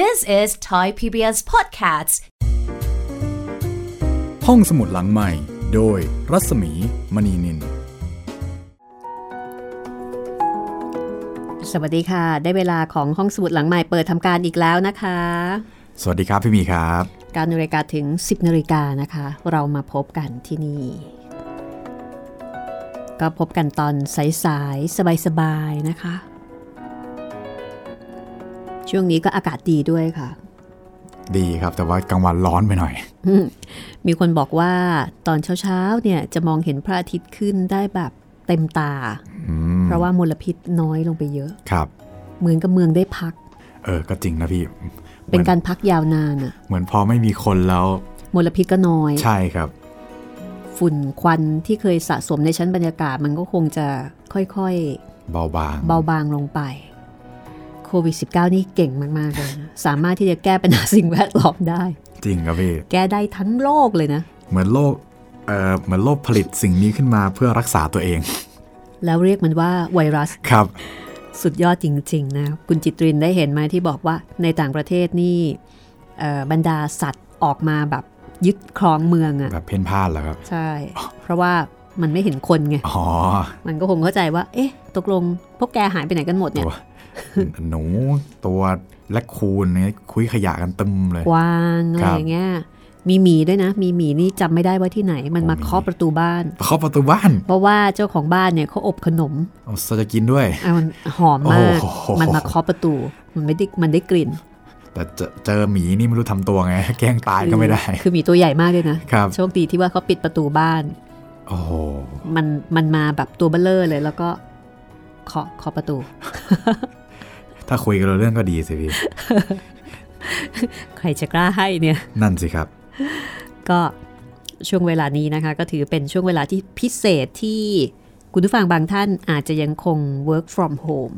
This is Thai PBS Podcasts ห้องสมุดหลังใหม่ โดยรัศมีมณีนิน สวัสดีค่ะ ได้เวลาของห้องสมุดหลังใหม่เปิดทำการอีกแล้วนะคะ สวัสดีครับพี่หมีครับ การนาฬิกาถึง 10นาฬิกานะคะ เรามาพบกันที่นี่ ก็พบกันตอนสายๆสบายๆนะคะ ช่วงนี้ก็อากาศดีด้วยค่ะ ดีครับแต่ว่ากลางวันร้อนไปหน่อย มีคนบอกว่าตอนเช้าๆเนี่ยจะมองเห็นพระอาทิตย์ขึ้นได้แบบเต็มตาอืมเพราะว่ามลพิษน้อยลงไปเยอะครับ เหมือนกับเมืองได้พัก เออก็จริงนะพี่ เป็นหมือการพักยาวนานอะเหมือนพอไม่มีคนแล้วมลพิษก็น้อย ใช่ครับ ฝุ่นควันที่เคยสะสมในชั้นบรรยากาศมันก็คงจะค่อยเบาบางๆเบาบางลงไปโควิด -19 นี่เก่งมาก ๆ เลยนะ สามารถที่จะแก้ปัญหาสิ่งแวดล้อมได้ จริงครับพี่ แก้ได้ทั้งโลกเลยนะ เหมือนโลกเออเหมือนโลกผลิตสิ่งนี้ขึ้นมาเพื่อรักษาตัวเอง แล้วเรียกมันว่าไวรัสครับ สุดยอดจริง ๆ นะ คุณจิตรินได้เห็นไหมที่บอกว่าในต่างประเทศนี่เอ่อบรรดาสัตว์ออกมาแบบยึดครองเมืองอะแบบเพ่นพ่านเหรอครับ ใช่ เพราะว่ามันไม่เห็นคนไงอ๋อมันก็คงเข้าใจว่า เอ๊ะ ตกลงพวกแกหายไปไหนกันหมดเนี่ยตัว หนูตัวและคูนเนี่ยคุยขยะกันตึมเลยกวางอะไรอย่างเงี้ยมีหมีด้วยนะ มีหมีนี่จำไม่ได้ว่าที่ไหน มันมาโอ้มีเคาะประตูบ้านเข้าประตูบ้าน เพราะว่าเจ้าของบ้านเนี่ยเขาอบขนมเอาจะกินด้วยอะมันหอมมากโอ้โหมันมาเคาะประตู มันไม่ได้มันได้กลิ่น แต่เจอเจอหมีนี่ไม่รู้ทำตัวไง แกล้งตายก็ไม่ได้ คือคือหมีตัวใหญ่มากเลยนะครับโชคดีที่ว่าเขาปิดประตูบ้าน โอ้โหมันมันมาแบบตัวเบลเลอร์เลย แล้วก็เคาะเคาะประตู ถ้าคุยกันรู้เรื่องก็ดีสิพี่ ใครจะกล้าให้เนี่ย นั่นสิครับ ก็ช่วงเวลานี้นะคะ ก็ถือเป็นช่วงเวลาที่พิเศษที่คุณผู้ฟังบางท่านอาจจะยังคง work from home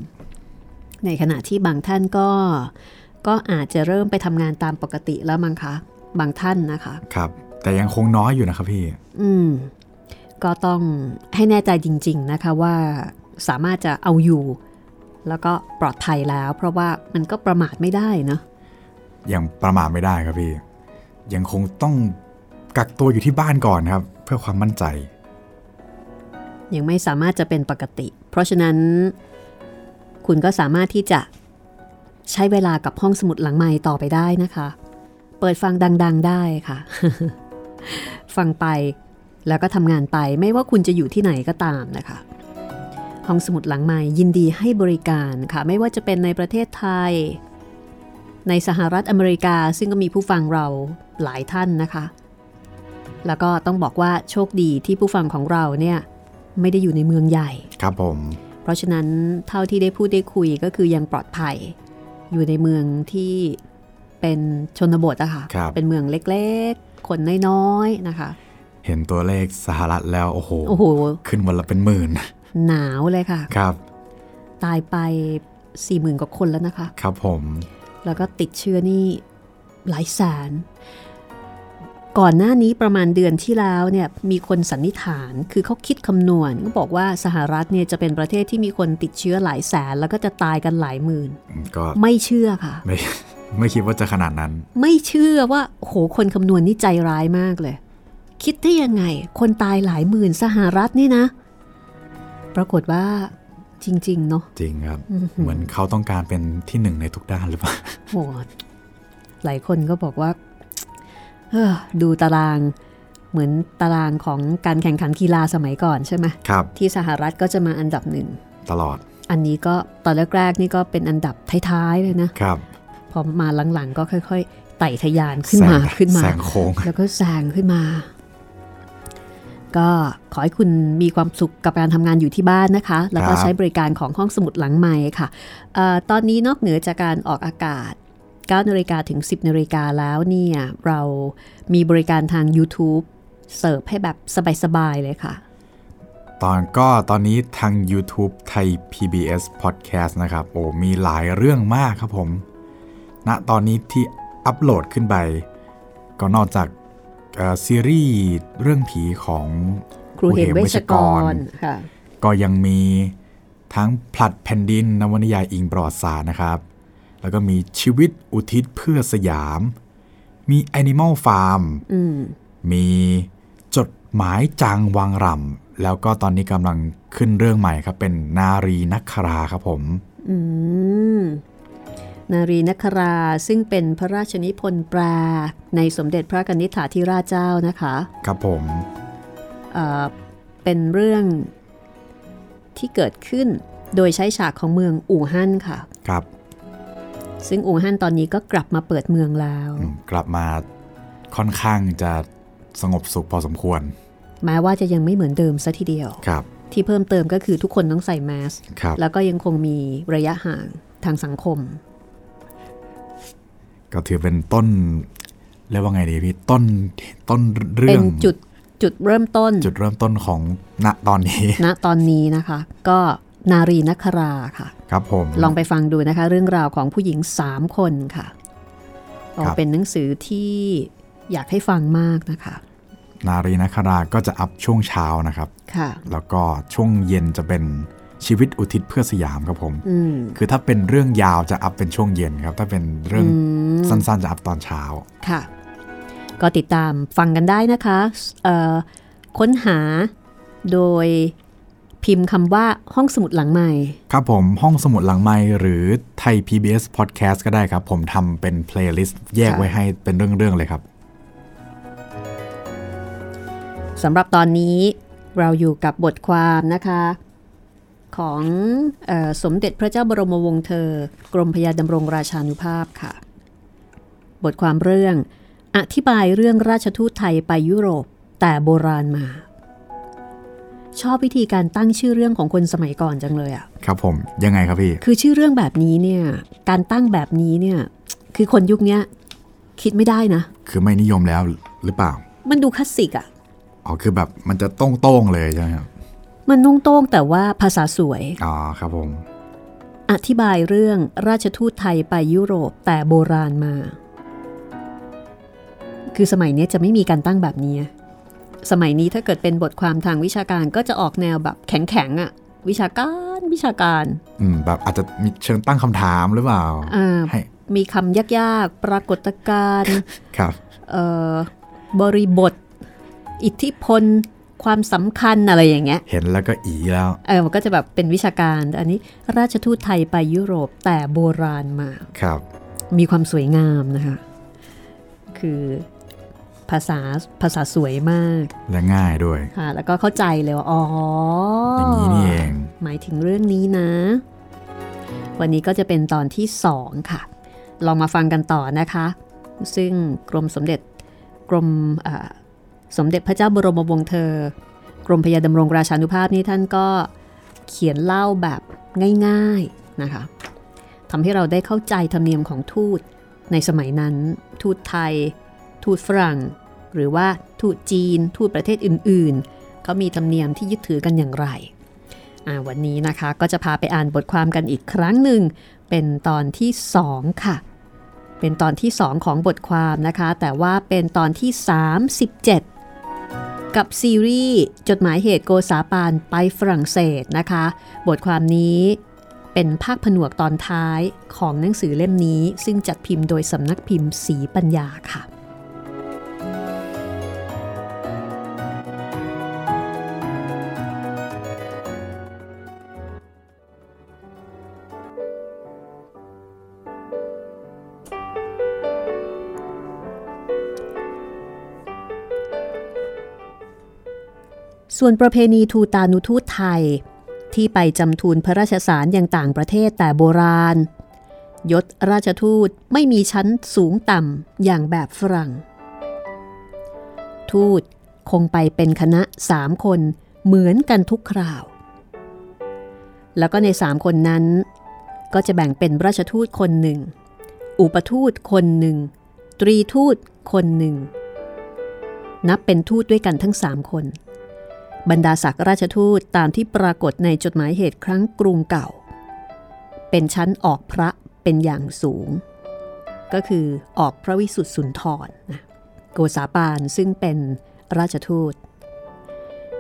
ในขณะที่บางท่านก็ก็อาจจะเริ่มไปทำงานตามปกติแล้วมั้งคะ บางท่านนะคะ ครับ แต่ยังคงน้อยอยู่นะครับพี่ อืม ก็ต้องให้แน่ใจจริง ๆนะคะว่าสามารถจะเอาอยู่ แล้วก็ปลอดภัยแล้ว เพราะว่ามันก็ประมาทไม่ได้เนาะยังประมาทไม่ได้ครับพี่ ยังคงต้องกักตัวอยู่ที่บ้านก่อนครับ เพื่อความมั่นใจ ยังไม่สามารถจะเป็นปกติ เพราะฉะนั้น คุณก็สามารถที่จะใช้เวลากับห้องสมุดหลังใหม่ต่อไปได้นะคะ เปิดฟังดัง ๆ ได้ค่ะ ฟังไปแล้วก็ทำงานไปไม่ว่าคุณจะอยู่ที่ไหนก็ตามนะคะ ห้องสมุดหลังใหม่ยินดีให้บริการค่ะ ไม่ว่าจะเป็นในประเทศไทย ในสหรัฐอเมริกาซึ่งก็มีผู้ฟังเราหลายท่านนะคะ แล้วก็ต้องบอกว่าโชคดีที่ผู้ฟังของเราเนี่ยไม่ได้อยู่ในเมืองใหญ่ ครับผม เพราะฉะนั้นเท่าที่ได้พูดได้คุยก็คือยังปลอดภัย อยู่ในเมืองที่เป็นชนบทอะค่ะครับเป็นเมืองเล็กๆ คนน้อยๆ นะคะ เห็นตัวเลขสหรัฐแล้ว โอ้โหโอ้โหขึ้นวันละเป็นหมื่น หนาวเลยค่ะ ครับ ตายไป4ี่หมื่นกว่าคนแล้วนะคะ ครับผม แล้วก็ติดเชื้อนี่หลายแสนก่อนหน้านี้ประมาณเดือนที่แล้วเนี่ยมีคนสันนิษฐาน คือเขาคิดคำนวณก็บอกว่าสหรัฐเนี่ยจะเป็นประเทศที่มีคนติดเชื้อหลายแสน แล้วก็จะตายกันหลายหมื่น ก็ไม่เชื่อค่ะ ไม่ไม่คิดว่าจะขนาดนั้น ไม่เชื่อว่าโอ้โหคนคำนวณนี่ใจร้ายมากเลย คิดได้ยังไง คนตายหลายหมื่นสหรัฐนี่นะ ปรากฏว่าจริง ๆ เนาะจริงครับอื้อหือเหมือนเขาต้องการเป็นที่หนึ่งในทุกด้านหรือเปล่าโหหลายคนก็บอกว่าเอ้อดูตารางเหมือนตารางของการแข่งขันกีฬาสมัยก่อนใช่ไหมครับ ที่สหรัฐก็จะมาอันดับหนึ่งตลอด อันนี้ก็ตอนแรกๆนี่ก็เป็นอันดับท้าย ๆ เลยนะครับพอมาหลังๆ ก็ค่อย ๆ ไต่ทะยานขึ้นมาแซงขึ้นมาแซงโค้งแล้วก็แซงขึ้นมา ก็ขอให้คุณมีความสุขกับการทำงานอยู่ที่บ้านนะคะ แล้วก็ครับใช้บริการของห้องสมุดหลังใหม่ค่ะเออตอนนี้นอกเหนือจากการออกอากาศ9นาฬิกาถึง 10นาฬิกาแล้วเนี่ยเรามีบริการทาง YouTube เสิร์ฟให้แบบสบาย ๆ เลยค่ะ ตอนก็ตอนนี้ทาง YouTube ไทย PBS Podcast นะครับ โอ้มีหลายเรื่องมากครับผมณตอนนี้ที่อัปโหลดขึ้นไป ก็นอกจากเอ่อ ซีรีส์เรื่องผีของครูเหมเวชกรค่ะก็ยังมีทั้งผลัดแผ่นดินนวนิยายอิงประวัติศาสตร์นะครับ แล้วก็มีชีวิตอุทิศเพื่อสยาม มี Animal Farm อืมมีจดหมายจางวังรำแล้วก็ตอนนี้กำลังขึ้นเรื่องใหม่ครับ เป็นนารีนักคราครับผมอืม นารีนคราซึ่งเป็นพระราชนิพนธ์แปลในสมเด็จพระกนิษฐาธิราชเจ้านะคะ ครับผมเอ่อเป็นเรื่องที่เกิดขึ้นโดยใช้ฉากของเมืองอู่ฮั่นค่ะ ครับ ซึ่งอู่ฮั่นตอนนี้ก็กลับมาเปิดเมืองแล้วอืมกลับมาค่อนข้างจะสงบสุขพอสมควร แม้ว่าจะยังไม่เหมือนเดิมซะทีเดียว ครับ ที่เพิ่มเติมก็คือทุกคนต้องใส่แมสครับแล้วก็ยังคงมีระยะห่างทางสังคม ก็ถือเป็นต้นเรียกว่าไงดีพี่ต้นต้นเป็เรื่อนงจุดจุดเริ่มต้น จุดเริ่มต้นของณตอนนี้ณตอนนี้นะคะ ก็นารีนคราค่ะ ครับผมลองไปฟังดูนะคะ เรื่องราวของผู้หญิง3คนค่ะโอ้ครับเป็นหนังสือที่อยากให้ฟังมากนะคะ นารีนคราก็จะอัพช่วงเช้านะครับค่ะ แล้วก็ช่วงเย็นจะเป็น ชีวิตอุทิศเพื่อสยามครับผมอืมคือถ้าเป็นเรื่องยาวจะอัพเป็นช่วงเย็นครับ ถ้าเป็นเรื่องอืมสั้นๆจะอัพตอนเช้าค่ะ ก็ติดตามฟังกันได้นะคะเอ่อค้นหาโดยพิมพ์คำว่าห้องสมุดหลังไมค์ ครับผมห้องสมุดหลังไม้หรือไทย PBS Podcast ก็ได้ครับ ผมทำเป็น playlist แยกค่ะไว้ให้เป็นเรื่องๆเลยครับสำหรับตอนนี้เราอยู่กับบทความนะคะ ของเออสมเด็จพระเจ้าบรมวงศ์เธอ กรมพยาดำรงราชานุภาพค่ะ บทความเรื่องอธิบายเรื่องราชทูตไทยไปยุโรปแต่โบราณมา ชอบวิธีการตั้งชื่อเรื่องของคนสมัยก่อนจังเลยอะครับผมยังไงครับพี่ คือชื่อเรื่องแบบนี้เนี่ยการตั้งแบบนี้เนี่ยคือคนยุคเนี้ยคิดไม่ได้นะ คือไม่นิยมแล้วหรือเปล่า มันดูคลาสสิกอะอ๋อคือแบบมันจะโต้งๆเลยใช่ไหมครับ มันนุ่งโต้งๆแต่ว่าภาษาสวย อ๋อครับผม อธิบายเรื่องราชทูตไทยไปยุโรปแต่โบราณมา คือสมัยเนี้ยจะไม่มีการตั้งแบบนี้ สมัยนี้ถ้าเกิดเป็นบทความทางวิชาการก็จะออกแนวแบบแข็งๆอะวิชาการวิชาการอืมแบบอาจจะมีเชิงตั้งคำถามหรือเปล่าอ่าให้มีคำยากๆ ปรากฏการณ์ครับเอ่อบริบท อิทธิพล ความสำคัญอะไรอย่างเงี้ย เห็นแล้วก็อีแล้ว เออมันก็จะแบบเป็นวิชาการแต่อันนี้ราชทูตไทยไปยุโรปแต่โบราณมาครับ มีความสวยงามนะคะ คือภาษาภาษาสวยมาก และง่ายด้วยค่ะ แล้วก็เข้าใจเลยว่าอ๋อออย่างนี้นี่เอง หมายถึงเรื่องนี้นะ วันนี้ก็จะเป็นตอนที่สองค่ะ ลองมาฟังกันต่อนะคะ ซึ่งกรมสมเด็จกรมอ่า สมเด็จพระเจ้าบรมวงศ์เธอ กรมพยาดำรงราชานุภาพนี่ท่านก็เขียนเล่าแบบง่ายๆนะคะทำให้เราได้เข้าใจธรรมเนียมของทูตในสมัยนั้น ทูตไทย ทูตฝรั่ง หรือว่าทูตจีน ทูตประเทศอื่นๆเขามีธรรมเนียมที่ยึดถือกันอย่างไรวันนี้นะคะก็จะพาไปอ่านบทความกันอีกครั้งหนึ่ง เป็นตอนที่ 2 ค่ะ เป็นตอนที่ 2 ของบทความนะคะ แต่ว่าเป็นตอนที่ 37 กับซีรีส์จดหมายเหตุโกษาปานไปฝรั่งเศสนะคะ บทความนี้เป็นภาคผนวกตอนท้ายของหนังสือเล่มนี้ ซึ่งจัดพิมพ์โดยสำนักพิมพ์สีปัญญาค่ะ ส่วนประเพณีทูตานุทูตไทย ที่ไปจำทูลพระราชสารอย่างต่างประเทศแต่โบราณ ยศราชทูตไม่มีชั้นสูงต่ำอย่างแบบฝรั่ง ทูตคงไปเป็นคณะสามคนเหมือนกันทุกคราว แล้วก็ในสามคนนั้น ก็จะแบ่งเป็นราชทูตคนหนึ่ง อุปทูตคนหนึ่ง ตรีทูตคนหนึ่ง นับเป็นทูตด้วยกันทั้งสามคน บรรดาศักดิ์ราชทูตตามที่ปรากฏในจดหมายเหตุครั้งกรุงเก่า เป็นชั้นออกพระเป็นอย่างสูง ก็คือออกพระวิสุทธิสุนทรนะโกษาปานซึ่งเป็นราชทูต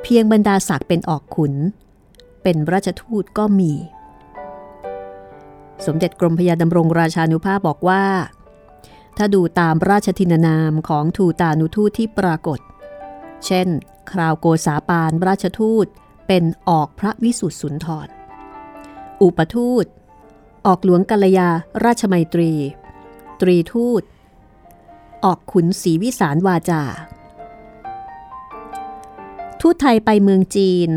เพียงบรรดาศักดิ์เป็นออกขุน เป็นราชทูตก็มี สมเด็จกรมพยาดำรงราชานุภาพบอกว่า ถ้าดูตามราชทินานามของทูตานุทูตที่ปรากฏ เช่น คราวโกษาปานราชทูตเป็นออกพระวิสุทธิสุนทร อุปทูต ออกหลวงกัลยาราชมัยตรี ตรีทูต ออกขุนศรีวิสารวาจา ทูตไทยไปเมืองจีน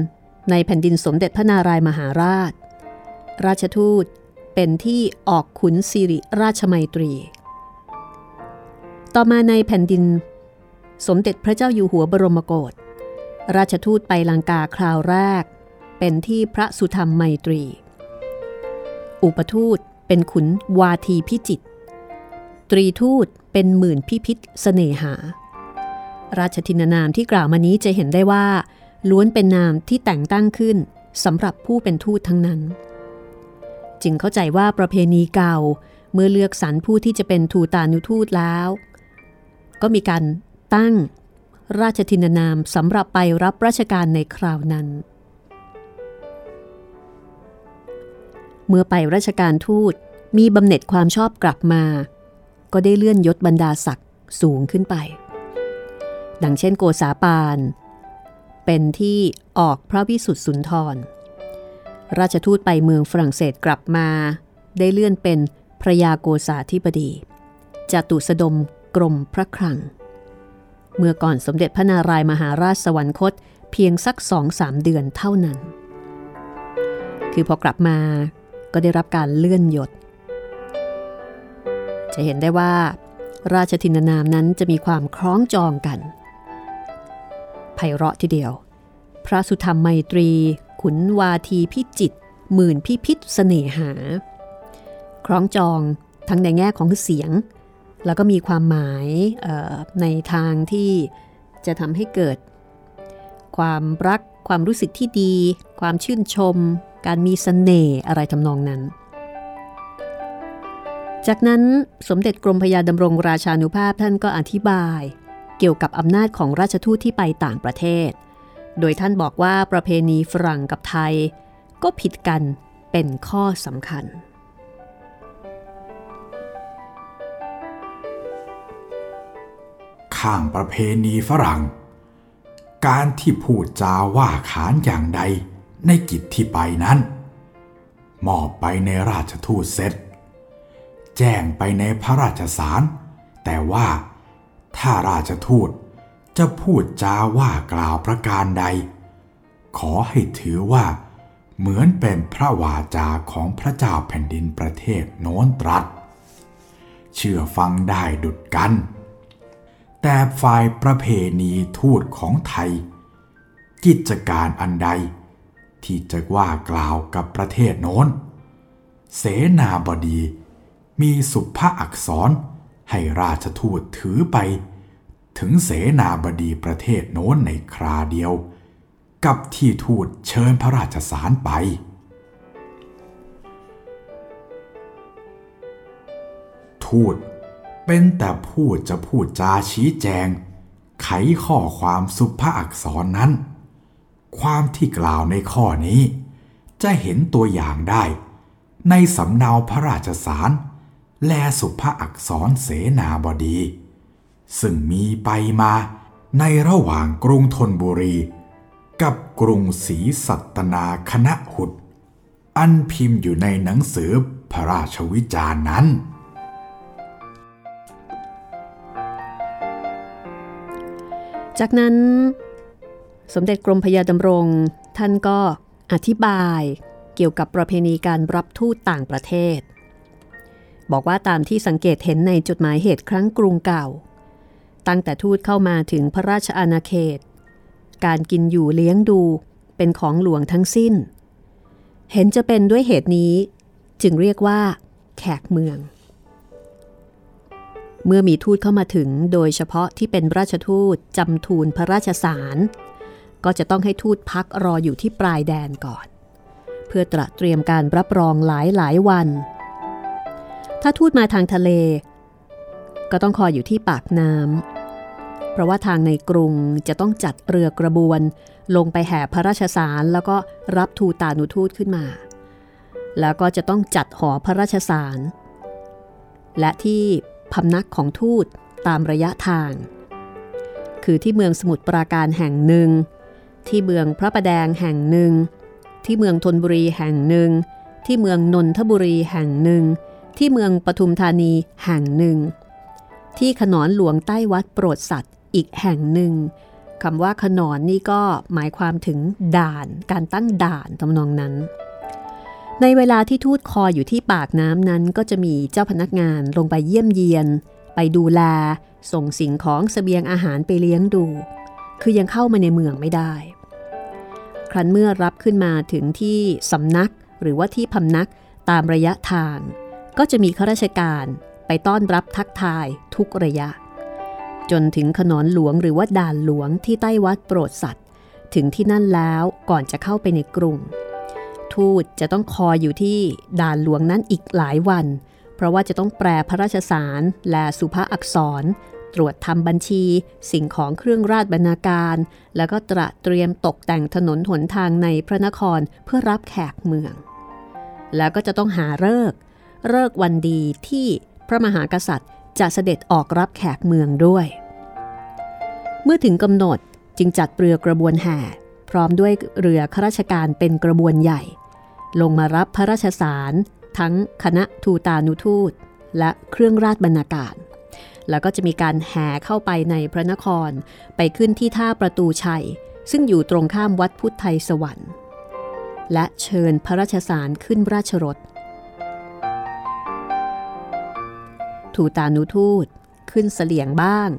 ในแผ่นดินสมเด็จพระนารายมหาราช ราชทูตเป็นที่ออกขุนสิริราชมัยตรี ต่อมาในแผ่นดิน สมเด็จพระเจ้าอยู่หัวบรมโกศ ราชทูตไปลังกาคราวแรก เป็นที่พระสุธรรมไมตรี อุปทูตเป็นขุนวาทีพิจิต ตรีทูตเป็นหมื่นพิพิธเสน่หา ราชทินานามที่กล่าวมานี้จะเห็นได้ว่า ล้วนเป็นนามที่แต่งตั้งขึ้นสำหรับผู้เป็นทูตทั้งนั้น จึงเข้าใจว่าประเพณีเก่าเมื่อเลือกสรรผู้ที่จะเป็นทูตานุทูตแล้ว ก็มีการตั้ง ราชทินานามสำหรับไปรับราชการในคราวนั้น เมื่อไปราชการทูตมีบำเหน็จความชอบกลับมา ก็ได้เลื่อนยศบรรดาศักดิ์สูงขึ้นไป ดังเช่นโกษาปาน เป็นที่ออกพระวิสุทธิสุนทร ราชทูตไปเมืองฝรั่งเศสกลับมา ได้เลื่อนเป็นพระยาโกษาธิบดีจตุสดมกรมพระคลัง เมื่อก่อนสมเด็จพระนารายมหาราชสวรรคตเพียงสักสองสามเดือนเท่านั้น คือพอกลับมาก็ได้รับการเลื่อนยศ จะเห็นได้ว่า ราชทินานามนั้นจะมีความคล้องจองกันไพเราะทีเดียว พระสุธรรมไมตรี ขุนวาทีพิจิต หมื่นพิพิธเสน่หา คล้องจองทั้งในแง่ของเสียง แล้วก็มีความหมายในทางที่จะทำให้เกิด ความรักความรู้สึกที่ดี ความชื่นชม การมีสเสน่ห์อะไรทำนองนั้น จากนั้นสมเด็จกรมพยาดำรงราชานุภาพท่านก็อธิบายเกี่ยวกับอำนาจของราชทูตที่ไปต่างประเทศ โดยท่านบอกว่าประเพณีฝรั่งกับไทย ก็ผิดกันเป็นข้อสำคัญ ข้างประเพณีฝรั่ง การที่พูดจาว่าขานอย่างใดในกิจที่ไปนั้นมอบไปในราชทูตเสร็จ แจ้งไปในพระราชสาร แต่ว่าถ้าราชทูตจะพูดจาว่ากล่าวประการใด ขอให้ถือว่า เหมือนเป็นพระวาจาของพระเจ้าแผ่นดินประเทศโน้นตรัส เชื่อฟังได้ดุดกัน แต่ฝ่ายประเพณีทูตของไทย กิจการอันใด ที่จะว่ากล่าวกับประเทศโน้น เสนาบดีมีสุภาอักษรให้ราชทูตถือไป ถึงเสนาบดีประเทศโน้นในคราเดียว กับที่ทูตเชิญพระราชสารไปทูต เป็นแต่พูดจะพูดจาชี้แจง ไขข้อความสุภาอักษรนั้น ความที่กล่าวในข้อนี้ จะเห็นตัวอย่างได้ ในสำเนาพระราชสาร และสุภาอักษรเสนาบดี ซึ่งมีไปมาในระหว่างกรุงธนบุรี กับกรุงศรีสัตนาคณะหุด อันพิมพ์อยู่ในหนังสือพระราชวิจารณ์นั้น จากนั้น สมเด็จกรมพยาดำรง ท่านก็อธิบายเกี่ยวกับประเพณีการรับทูตต่างประเทศ บอกว่าตามที่สังเกตเห็นในจดหมายเหตุครั้งกรุงเก่า ตั้งแต่ทูตเข้ามาถึงพระราชอาณาเขต การกินอยู่เลี้ยงดูเป็นของหลวงทั้งสิ้น เห็นจะเป็นด้วยเหตุนี้ จึงเรียกว่า แขกเมือง เมื่อมีทูตเข้ามาถึงโดยเฉพาะที่เป็นราชทูตจำทูลพระราชสาร ก็จะต้องให้ทูตพักรออยู่ที่ปลายแดนก่อน เพื่อตระเตรียมการรับรองหลายหลายวัน ถ้าทูตมาทางทะเล ก็ต้องคอยอยู่ที่ปากน้ำเพราะว่าทางในกรุงจะต้องจัดเรือกระบวน ลงไปแห่พระราชสารแล้วก็รับทูตานุทูตขึ้นมา แล้วก็จะต้องจัดหอพระราชสาร และที่ พำนักของทูตตามระยะทาง คือที่เมืองสมุทรปราการแห่งหนึ่ง ที่เมืองพระประแดงแห่งหนึ่ง ที่เมืองธนบุรีแห่งหนึ่ง ที่เมืองนนทบุรีแห่งหนึ่ง ที่เมืองปทุมธานีแห่งหนึ่ง ที่ขนอนหลวงใต้วัดโปรดสัตว์อีกแห่งหนึ่งคำว่าขนอนนี่ก็หมายความถึงด่าน การตั้งด่านทำนองนั้น ในเวลาที่ทูตคอยอยู่ที่ปากน้ำนั้นก็จะมีเจ้าพนักงานลงไปเยี่ยมเยียน ไปดูแล ส่งสิ่งของสเสบียงอาหารไปเลี้ยงดู คือยังเข้ามาในเมืองไม่ได้ ครั้นเมื่อรับขึ้นมาถึงที่สำนักหรือว่าที่พำนักตามระยะทาง ก็จะมีข้าราชการไปต้อนรับทักทายทุกระยะ จนถึงขนอนหลวงหรือว่าด่านหลวงที่ใต้วัดโปรดสัตว์ ถึงที่นั่นแล้วก่อนจะเข้าไปในกรุง ทูตจะต้องคอยอยู่ที่ด่านหลวงนั้นอีกหลายวัน เพราะว่าจะต้องแปลพระราชสารและสุภาอักษร ตรวจทำบัญชี สิ่งของเครื่องราชบรรณาการ แล้วก็ตระเตรียมตกแต่งถนนหนทางในพระนครเพื่อรับแขกเมือง แล้วก็จะต้องหาเลิกเลิกวันดีที่พระมหากษัตริย์จะเสด็จออกรับแขกเมืองด้วย เมื่อถึงกำหนดจึงจัดเรือกระบวนแห่ พร้อมด้วยเรือข้าราชการเป็นกระบวนใหญ่ ลงมารับพระราชสาร ทั้งคณะทูตานุทูต และเครื่องราชบรรณาการ แล้วก็จะมีการแห่เข้าไปในพระนครไปขึ้นที่ท่าประตูชัย ซึ่งอยู่ตรงข้ามวัดพุทธไทยสวรรค์ และเชิญพระราชสารขึ้นราชรถทูตานุทูตขึ้นเสลียงบ้าง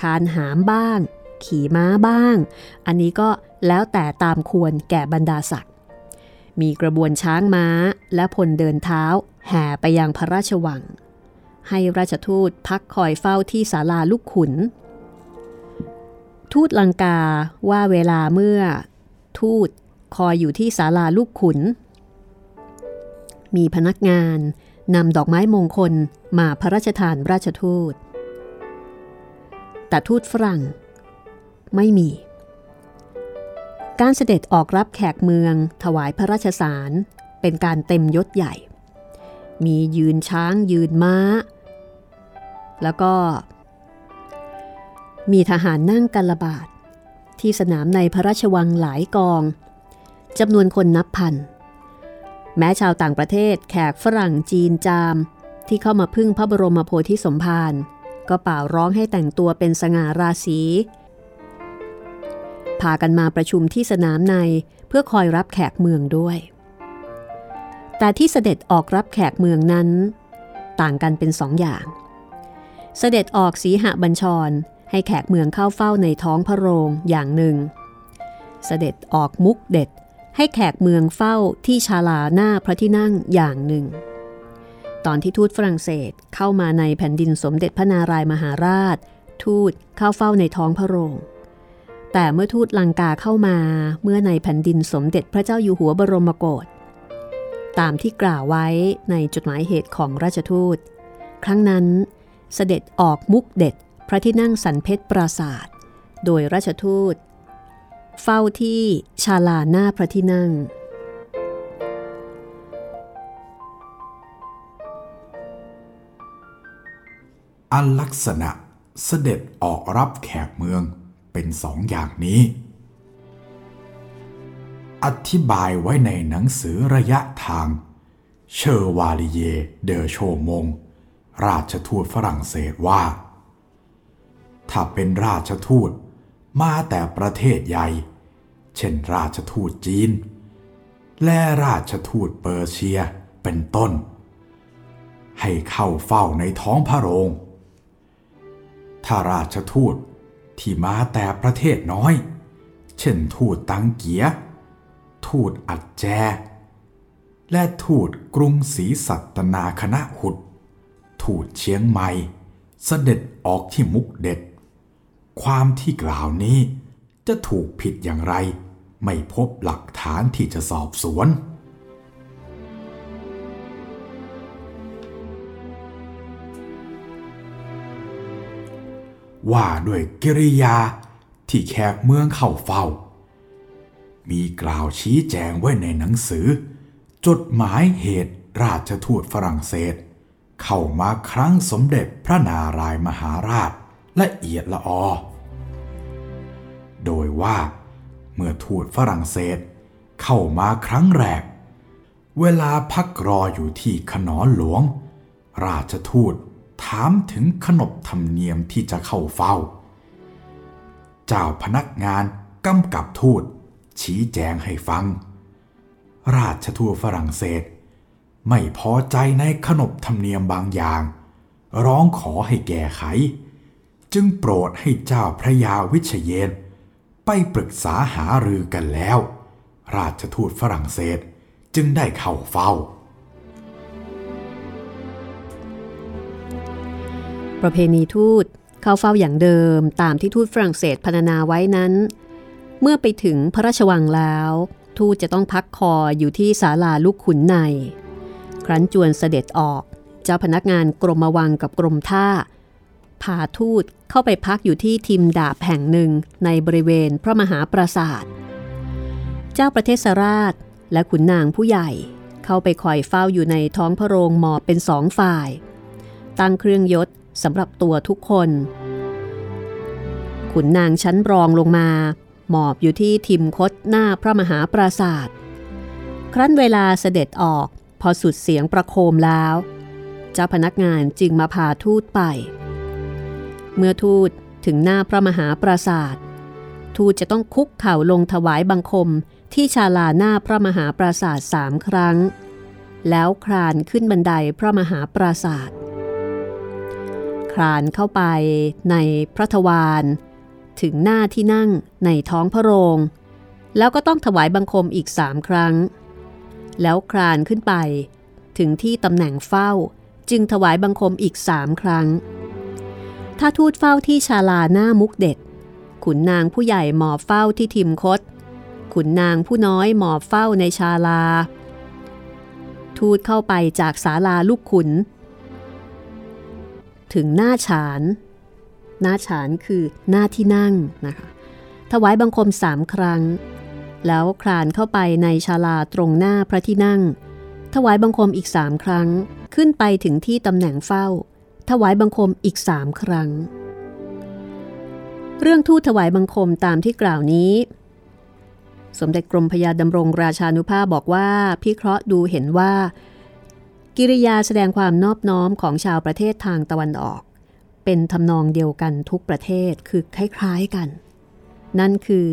คานหามบ้าง ขี่ม้าบ้าง อันนี้ก็แล้วแต่ตามควรแก่บรรดาศักดิ์ มีกระบวนช้างม้าและพลเดินเท้าแห่ไปยังพระราชวัง ให้ราชทูตพักคอยเฝ้าที่ศาลาลูกขุน ทูตลังกาว่าเวลาเมื่อ ทูตคอยอยู่ที่ศาลาลูกขุน มีพนักงานนำดอกไม้มงคลมาพระราชทานราชทูต แต่ทูตฝรั่ง ไม่มี การเสด็จออกรับแขกเมือง ถวายพระราชสาร เป็นการเต็มยศใหญ่ มียืนช้างยืนม้า แล้วก็ มีทหารนั่งกันระบาด ที่สนามในพระราชวังหลายกองจำนวนคนนับพัน แม้ชาวต่างประเทศแขกฝรั่งจีนจาม ที่เข้ามาพึ่งพระบรมโพธิสมภารก็เป่าร้องให้แต่งตัวเป็นสง่าราศี พากันมาประชุมที่สนามในเพื่อคอยรับแขกเมืองด้วย แต่ที่เสด็จออกรับแขกเมืองนั้น ต่างกันเป็นสองอย่าง เสด็จออกสีหบัญชรให้แขกเมืองเข้าเฝ้าในท้องพระโรงอย่างหนึ่ง เสด็จออกมุกเด็ดให้แขกเมืองเฝ้าที่ชาลาหน้าพระที่นั่งอย่างหนึ่ง ตอนที่ทูตฝรั่งเศสเข้ามาในแผ่นดินสมเด็จพระนารายมหาราช ทูตเข้าเฝ้าในท้องพระโรง แต่เมื่อทูตลังกาเข้ามาเมื่อในแผ่นดินสมเด็จพระเจ้าอยู่หัวบรมโกศตามที่กล่าวไว้ในจดหมายเหตุของราชทูต ครั้งนั้นเสด็จออกมุกเด็ดพระที่นั่งสันเพชรปราศาสตร์โดยราชทูต เฝ้าที่ชาลาหน้าพระที่นั่ง อันลักษณะเสด็จออกรับแขกเมือง เป็นสองอย่างนี้ อธิบายไว้ในหนังสือระยะทาง เชอร์วาลีเยเดอโชมง ราชทูตฝรั่งเศสว่า ถ้าเป็นราชทูตมาแต่ประเทศใหญ่ เช่นราชทูตจีน และราชทูตเปอร์เซียเป็นต้น ให้เข้าเฝ้าในท้องพระโรงถ้าราชทูต ที่มาแต่ประเทศน้อย เช่นทูตตังเกีย ทูตอัดแจ และทูตกรุงศรีสัตนาคณะหุด ทูตเชียงใหม่ เสด็จออกที่มุกเด็ด ความที่กล่าวนี้จะถูกผิดอย่างไร ไม่พบหลักฐานที่จะสอบสวน ว่าด้วยกิริยาที่แขกเมืองเข้าเฝ้า มีกล่าวชี้แจงไว้ในหนังสือ จดหมายเหตุราชทูตฝรั่งเศส เข้ามาครั้งสมเด็จพระนารายมหาราชละเอียดละออ โดยว่าเมื่อทูตฝรั่งเศสเข้ามาครั้งแรก เวลาพักรออยู่ที่ขนอนหลวง ราชทูต ถามถึงขนบธรรมเนียมที่จะเข้าเฝ้า เจ้าพนักงานกำกับทูตชี้แจงให้ฟัง ราชทูตฝรั่งเศส ไม่พอใจในขนบธรรมเนียมบางอย่าง ร้องขอให้แก้ไข จึงโปรดให้เจ้าพระยาวิเชยน ไปปรึกษาหารือกันแล้ว ราชทูตฝรั่งเศสจึงได้เข้าเฝ้า ประเพณีทูตเข้าเฝ้าอย่างเดิมตามที่ทูตฝรั่งเศสพรรณนาไว้นั้น เมื่อไปถึงพระราชวังแล้ว ทูตจะต้องพักคออยู่ที่ศาลาลูกขุนใน ครั้นจวนเสด็จออก เจ้าพนักงานกรมวังกับกรมท่าพาทูตเข้าไปพักอยู่ที่ทิมดาบแห่งหนึ่งในบริเวณพระมหาปราสาทเจ้าประเทศราชและขุนนางผู้ใหญ่เข้าไปคอยเฝ้าอยู่ในท้องพระโรงหมอบเป็นสองฝ่าย ตั้งเครื่องยศ สำหรับตัวทุกคน ขุนนางชั้นรองลงมา หมอบอยู่ที่ทิมคดหน้าพระมหาปราศาสตร์ครั้นเวลาเสด็จออกพอสุดเสียงประโคมแล้ว เจ้าพนักงานจึงมาพาทูตไป เมื่อทูตถึงหน้าพระมหาปราศาสตร์ทูตจะต้องคุกเข่าลงถวายบังคมที่ชาลาหน้าพระมหาปราศาสตร์สามครั้ง แล้วคลานขึ้นบันไดพระมหาปราศาสตร์ ลานเข้าไปในพระทวารถึงหน้าที่นั่งในท้องพระโรง แล้วก็ต้องถวายบังคมอีกสามครั้ง แล้วคลานขึ้นไป ถึงที่ตำแหน่งเฝ้าจึงถวายบังคมอีกสามครั้ง ถ้าทูตเฝ้าที่ชาลาหน้ามุกเด็ด ขุนนางผู้ใหญ่หมอบเฝ้าที่ทิมคดขุนนางผู้น้อยหมอบเฝ้าในชาลา ทูตเข้าไปจากศาลาลูกขุน ถึงหน้าฉานหน้าฉานคือหน้าที่นั่งนะคะถวายบังคมสามครั้ง แล้วคลานเข้าไปในชาลาตรงหน้าพระที่นั่ง ถวายบังคมอีกสามครั้ง ขึ้นไปถึงที่ตำแหน่งเฝ้า ถวายบังคมอีกสามครั้ง เรื่องทูตถวายบังคมตามที่กล่าวนี้ สมเด็จกรมพยาดำรงราชานุภาพบอกว่าพิเคราะห์ดูเห็นว่า กิริยาแสดงความนอบน้อมของชาวประเทศทางตะวันออก เป็นทำนองเดียวกันทุกประเทศคือคล้ายๆกัน นั่นคือ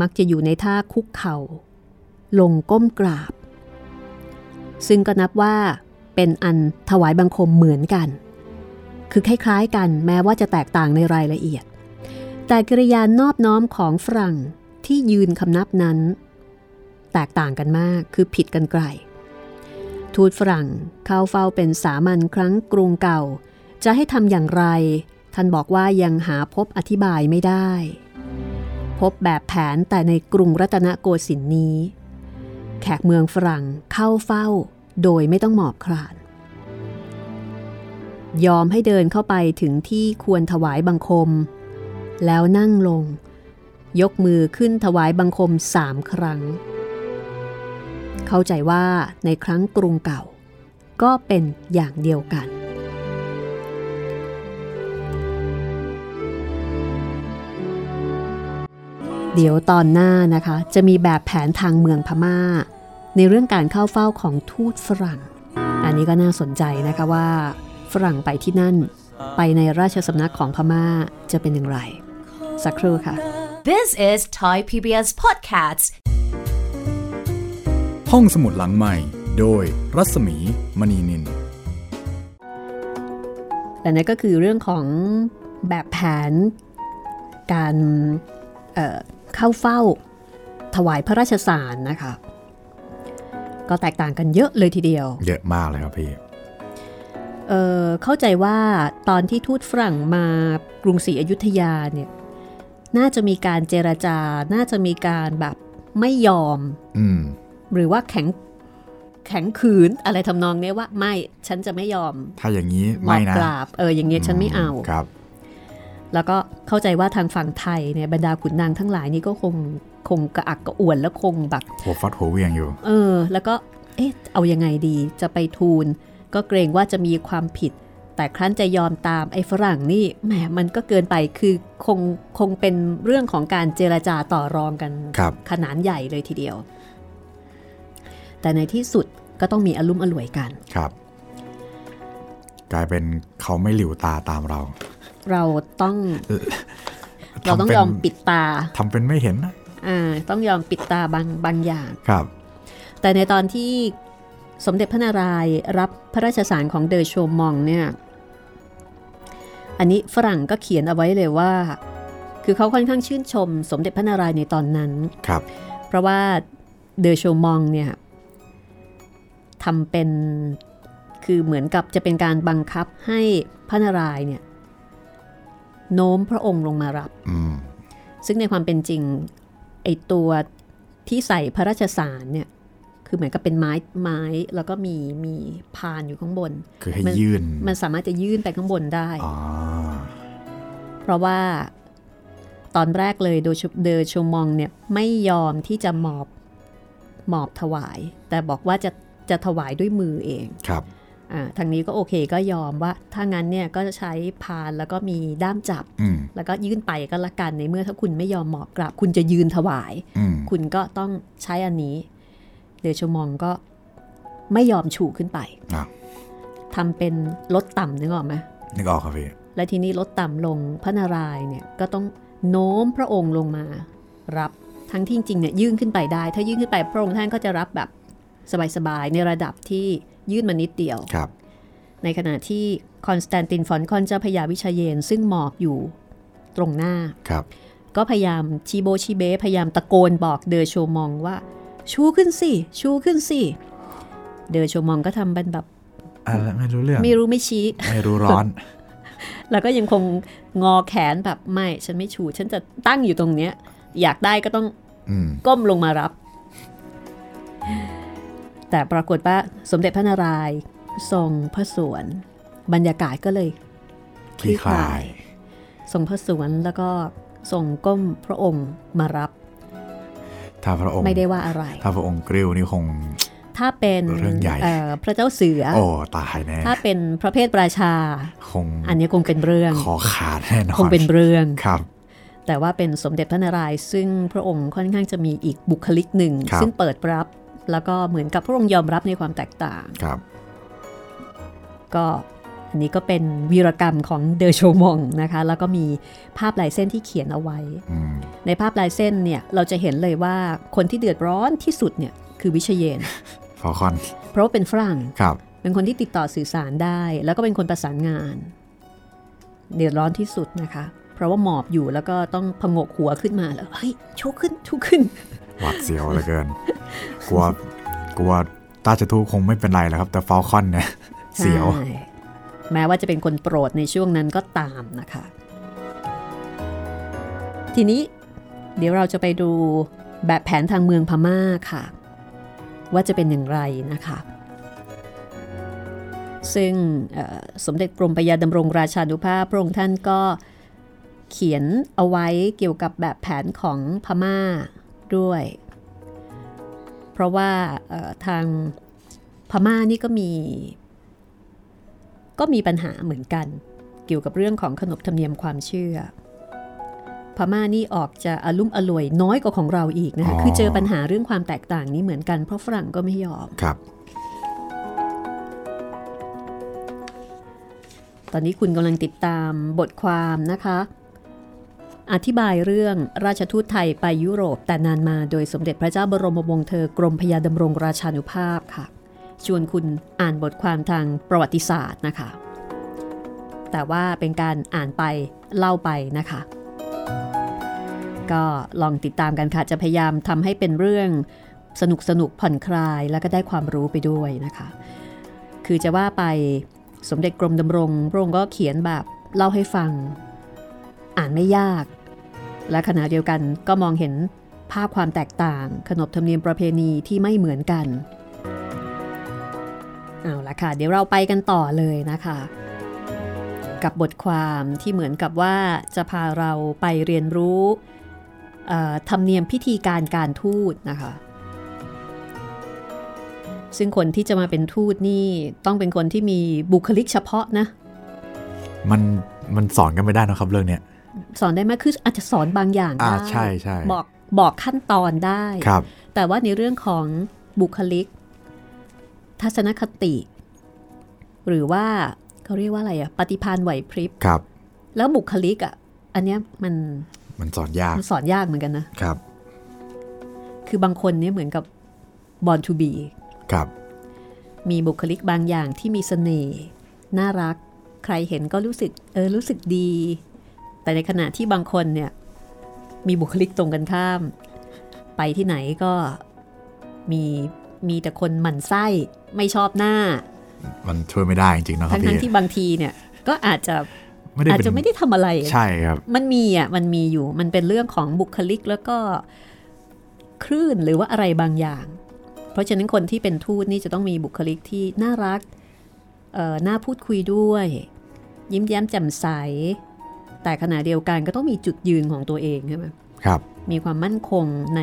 มักจะอยู่ในท่าคุกเข่า ลงก้มกราบ ซึ่งก็นับว่าเป็นอันถวายบังคมเหมือนกัน คือคล้ายๆกันแม้ว่าจะแตกต่างในรายละเอียด แต่กิริยานอบน้อมของฝรั่งที่ยืนคำนับนั้น แตกต่างกันมากคือผิดกันไกล ทูตฝรั่งเข้าเฝ้าเป็นสามัญครั้งกรุงเก่า จะให้ทำอย่างไร ท่านบอกว่ายังหาพบอธิบายไม่ได้ พบแบบแผนแต่ในกรุงรัตนโกสินทร์นี้ แขกเมืองฝรั่งเข้าเฝ้าโดยไม่ต้องหมอบคลาน ยอมให้เดินเข้าไปถึงที่ควรถวายบังคม แล้วนั่งลง ยกมือขึ้นถวายบังคมสามครั้ง เข้าใจว่าในครั้งกรุงเก่า ก็เป็นอย่างเดียวกัน เดี๋ยวตอนหน้านะคะ จะมีแบบแผนทางเมืองพม่า ในเรื่องการเข้าเฝ้าของทูตฝรั่ง อันนี้ก็น่าสนใจนะคะว่า ฝรั่งไปที่นั่น ไปในราชสำนักของพม่าจะเป็นอย่างไร สักครู่ค่ะ This is Thai PBS Podcasts. ห้องสมุดหลังใหม่ โดยรัศมีมณีนิน และนั่นก็คือเรื่องของแบบแผน การเอ่อเข้าเฝ้าถวายพระราชสารนะคะ ก็แตกต่างกันเยอะเลยทีเดียว เยอะมากเลยครับพี่เอ่อเข้าใจว่าตอนที่ทูตฝรั่งมากรุงศรีอยุธยาเนี่ย น่าจะมีการเจรจา น่าจะมีการแบบไม่ยอม อืม หรือว่าแข็งแข็งขืนอะไรทำนองเนี้ยว่าไม่ฉันจะไม่ยอม ถ้าอย่างนี้หมอไม่บนะกราบเอออย่างเงี้ยฉันไม่เอาครับ แล้วก็เข้าใจว่าทางฝั่งไทยเนี่ยบรรดาขุนนางทั้งหลายนี่ก็คงคงกระอักกระอ่วนแล้วคงแบบหัวฟัดหัวเวียงอยู่ เออ แล้วก็เอ๊ะเอายังไงดีจะไปทูล ก็เกรงว่าจะมีความผิด แต่ครั้นจะยอมตามไอ้ฝรั่งนี่แหมมันก็เกินไปคือคงคงเป็นเรื่องของการเจรจาต่อรองกันครับขนาดใหญ่เลยทีเดียว แต่ในที่สุดก็ต้องมีอารมณ์อร่วยกันครับ กลายเป็นเขาไม่หลิวตาตามเรา เราต้อง เราต้องทำป็นยอมปิดตาทำเป็นไม่เห็นนะอ่าต้องยอมปิดตาบางบางอย่างครับ แต่ในตอนที่สมเด็จพระนารายณ์รับพระราชสารของเดอโชมองเนี่ย อันนี้ฝรั่งก็เขียนเอาไว้เลยว่า คือเขาค่อนข้างชื่นชม สมเด็จพระนารายณ์ในตอนนั้น ครับ เพราะว่าเดอโชมองเนี่ย ทำเป็นคือเหมือนกับจะเป็นการบังคับให้พระนารายณ์เนี่ยโน้มพระองค์ลงมารับอืมซึ่งในความเป็นจริงไอตัวที่ใส่พระราชสารเนี่ยคือเหมือนกับเป็นไม้ไม้แล้วก็มีมีพานอยู่ข้างบน คือให้มันยื่น มันสามารถจะยื่นไปข้างบนได้อ๋อเพราะว่าตอนแรกเลยโดยเดอชมองเนี่ยไม่ยอมที่จะหมอบหมอบถวาย แต่บอกว่าจะ จะถวายด้วยมือเองครับอ่าทางนี้ก็โอเคก็ยอมว่าถ้างั้นเนี่ยก็จะใช้พานแล้วก็มีด้ามจับอืมแล้วก็ยื่นไปก็ละกันในเมื่อถ้าคุณไม่ยอมหมอบกราบ คุณจะยืนถวายอืมคุณก็ต้องใช้อันนี้ เดชมองก็ไม่ยอมฉูขึ้นไปอะทำเป็นลดต่ำนึกออกไหมนึกออกครับพี่และทีนี้ลดต่ำลงพระนารายณ์เนี่ยก็ต้องโน้มพระองค์ลงมา รับทั้งที่จริงๆเนี่ยยื่นขึ้นไปได้ ถ้ายื่นขึ้นไปพระองค์ท่านก็จะรับแบบ สบายๆ ในระดับที่ยื่นมานิดเดียวครับ ในขณะที่คอนสแตนตินฟอลคอนเจ้าพระยาวิชาเยนทร์ ซึ่งหมอบอยู่ตรงหน้าครับ ก็พยายามชี้โบ๊ชี้เบ๊พยายามตะโกนบอกเดอโชมองว่า ชูขึ้นสิชูขึ้นสิเดอโชมองก็ทำเป็นแบบอะไรไม่รู้เรื่องไม่รู้ไม่ชี้ ไม่รู้ร้อน แล้วก็ยังคงงอแขนแบบไม่ ฉันไม่ชู ฉันจะตั้งอยู่ตรงเนี้ย อยากได้ก็ต้องอืมก้มลงมารับ แต่ปรากฏว่าสมเด็จพระนารายณ์ทรงพระสวน บรรยากาศก็เลยคลี่คลายทรงพระสวนแล้วก็ทรงก้มพระองค์มารับถ้าพระองค์ไม่ได้ว่าอะไร ถ้าพระองค์กริ้วนี่คง ถ้าเป็นเรื่องใหญ่เอ่อพระเจ้าเสือ โอ้ตายแน่ ถ้าเป็นพระเพทราชา คง อันนี้คงเป็นเรื่องคอขาดแน่นอน คงเป็นเรื่อง ครับ แต่ว่าเป็นสมเด็จพระนารายณ์ซึ่งพระองค์ค่อนข้างจะมีอีกบุคลิกหนึ่งครับซึ่งเปิดรับ แล้วก็เหมือนกับพระองค์ยอมรับในความแตกต่างครับ ก็อันนี้ก็เป็นวีรกรรมของเดอโชมองนะคะ แล้วก็มีภาพลายเส้นที่เขียนเอาไว้อืมในภาพลายเส้นเนี่ยเราจะเห็นเลยว่าคนที่เดือดร้อนที่สุดเนี่ยคือวิชาเยนทร์ฟอลคอนเพราะว่าเป็นฝรั่งครับ เป็นคนที่ติดต่อสื่อสารได้ แล้วก็เป็นคนประสานงาน เดือดร้อนที่สุดนะคะ เพราะว่าหมอบอยู่แล้วก็ต้องผงกหัวขึ้นมาแล้วเฮ้ยชูขึ้นชูขึ้น หวาดเสียวเหลือเกิน กลัวกลัวตาจะทูตคงไม่เป็นไรแล้วครับ แต่ฟอลคอนเนี่ยเสียวใช่แม้ว่าจะเป็นคนโปรดในช่วงนั้นก็ตามนะคะ ทีนี้เดี๋ยวเราจะไปดูแบบแผนทางเมืองพม่าค่ะ ว่าจะเป็นอย่างไรนะคะซึ่งเอ่อสมเด็จกรมพระยาดำรงราชานุภาพพระองค์ท่านก็เขียนเอาไว้เกี่ยวกับแบบแผนของพม่า ด้วย เพราะว่าเอ่อทางพม่านี่ก็มี ก็มีปัญหาเหมือนกัน เกี่ยวกับเรื่องของขนบธรรมเนียมความเชื่อ พม่านี่ออกจะอารุ่มอร่วยน้อยกว่าของเราอีกนะคะอ๋อคือเจอปัญหาเรื่องความแตกต่างนี้เหมือนกันเพราะฝรั่งก็ไม่ยอมครับตอนนี้คุณกำลังติดตามบทความนะคะ อธิบายเรื่องราชทูตไทยไปยุโรปแต่นานมาโดยสมเด็จพระเจ้าบรมวงศ์เธอกรมพยาดำรงราชานุภาพค่ะ ชวนคุณอ่านบทความทางประวัติศาสตร์นะคะ แต่ว่าเป็นการอ่านไปเล่าไปนะคะ ก็ลองติดตามกันค่ะ จะพยายามทำให้เป็นเรื่องสนุกสนุกผ่อนคลายแล้วก็ได้ความรู้ไปด้วยนะคะ คือจะว่าไปสมเด็จกรมดำรงพระองค์ก็เขียนแบบเล่าให้ฟัง อ่านไม่ยาก และขณะเดียวกันก็มองเห็นภาพความแตกต่าง ขนบธรรมเนียมประเพณีที่ไม่เหมือนกัน เอาละค่ะ เดี๋ยวเราไปกันต่อเลยนะคะ กับบทความที่เหมือนกับว่าจะพาเราไปเรียนรู้ธรรมเนียมพิธีการการทูตนะคะ ซึ่งคนที่จะมาเป็นทูตนี่ต้องเป็นคนที่มีบุคลิกเฉพาะนะ มันมันสอนกันไม่ได้นะครับเรื่องเนี้ย สอนได้ไหมคืออาจจะสอนบางอย่างอ่าได้ใช่ใช่บอกบอกขั้นตอนได้ครับแต่ว่าในเรื่องของบุคลิก ทัศนคติ หรือว่าเขาเรียกว่าอะไรอะปฏิภาณไหวพริบครับ แล้วบุคลิกอะอันเนี้ยมันมันสอนยากมันสอนยากเหมือนกันนะครับ คือบางคนเนี่ยเหมือนกับ born to be ครับ มีบุคลิกบางอย่างที่มีเสน่ห์น่ารัก ใครเห็นก็รู้สึกเออรู้สึกดี แต่ในขณะที่บางคนเนี่ยมีบุคลิกตรงกันข้าม ไปที่ไหนก็มีมีแต่คนหมั่นไส้ไม่ชอบหน้า มันช่วยไม่ได้จริงๆนะครับทั้งทั้งพี่ที่บางทีเนี่ยก็อาจจะไม่ได้อาจเป็นจะไม่ได้ทำอะไร ใช่ครับ มันมีอะ มันมีอยู่ มันเป็นเรื่องของบุคลิกแล้วก็คลื่นหรือว่าอะไรบางอย่าง เพราะฉะนั้นคนที่เป็นทูตนี่จะต้องมีบุคลิกที่น่ารักเอ่อน่าพูดคุยด้วย ยิ้มแย้มแจ่มใส แต่ขณะเดียวกันก็ต้องมีจุดยืนของตัวเองใช่ไหมครับ มีความมั่นคงใน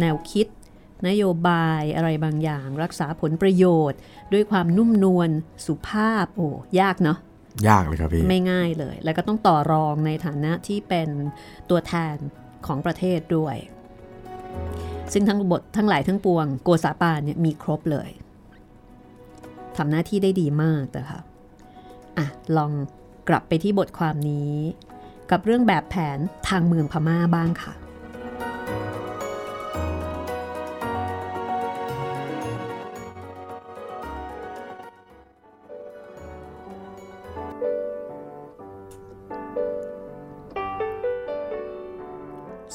แนวคิด นโยบายอะไรบางอย่าง รักษาผลประโยชน์ ด้วยความนุ่มนวลสุภาพโอ้ยากเนาะยากเลยครับพี่ ไม่ง่ายเลย แล้วก็ต้องต่อรองในฐานะที่เป็นตัวแทนของประเทศด้วย ซึ่งทั้งบททั้งหลายทั้งปวง โกษาปานเนี่ยมีครบเลยทำหน้าที่ได้ดีมากนะคะอะลองกลับไปที่บทความนี้ กับเรื่องแบบแผนทางเมืองพม่าบ้างค่ะ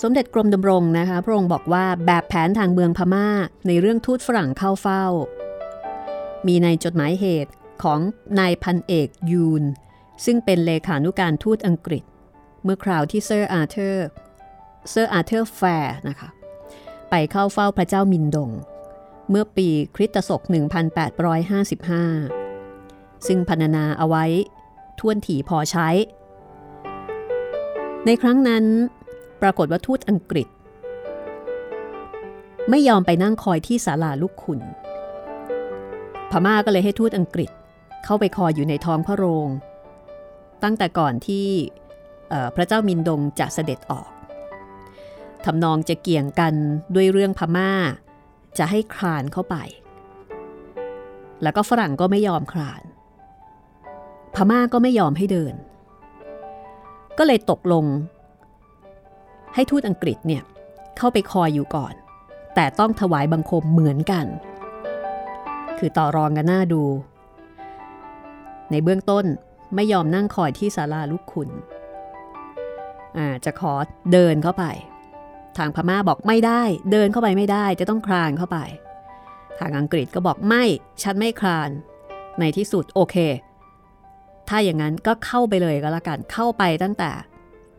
สมเด็จกรมดำรงนะคะพระองค์บอกว่าแบบแผนทางเมืองพม่าในเรื่องทูตฝรั่งเข้าเฝ้า มีในจดหมายเหตุของนายพันเอกยูล ซึ่งเป็นเลขานุการทูตอังกฤษ เมื่อคราวที่เซอร์อาร์เธอร์เซอร์อาร์เธอร์แฟร์นะคะไปเข้าเฝ้าพระเจ้ามินดง เมื่อปีคริสต์ศักราช1855 ซึ่งพรรณนาเอาไว้ถ้วนถี่พอใช้ ในครั้งนั้น ปรากฏว่าทูตอังกฤษ ไม่ยอมไปนั่งคอยที่ศาลาลูกขุน พม่าก็เลยให้ทูตอังกฤษเข้าไปคอยอยู่ในท้องพระโรง ตั้งแต่ก่อนที่ พระเจ้ามินดงจะเสด็จออกทำนองจะเกี่ยงกันด้วยเรื่องพม่า จะให้คลานเข้าไป แล้วก็ฝรั่งก็ไม่ยอมคลาน พม่าก็ไม่ยอมให้เดิน ก็เลยตกลง ให้ทูตอังกฤษเนี่ยเข้าไปคอยอยู่ก่อน แต่ต้องถวายบังคมเหมือนกัน คือต่อรองกันหน้าดู ในเบื้องต้นไม่ยอมนั่งคอยที่ศาลาลูกขุน จะขอเดินเข้าไป ทางพม่าบอกไม่ได้ เดินเข้าไปไม่ได้จะต้องคลานเข้าไป ทางอังกฤษก็บอกไม่ฉันไม่คลาน ในที่สุดโอเค ถ้าอย่างนั้นก็เข้าไปเลยก็แล้วกันเข้าไปตั้งแต่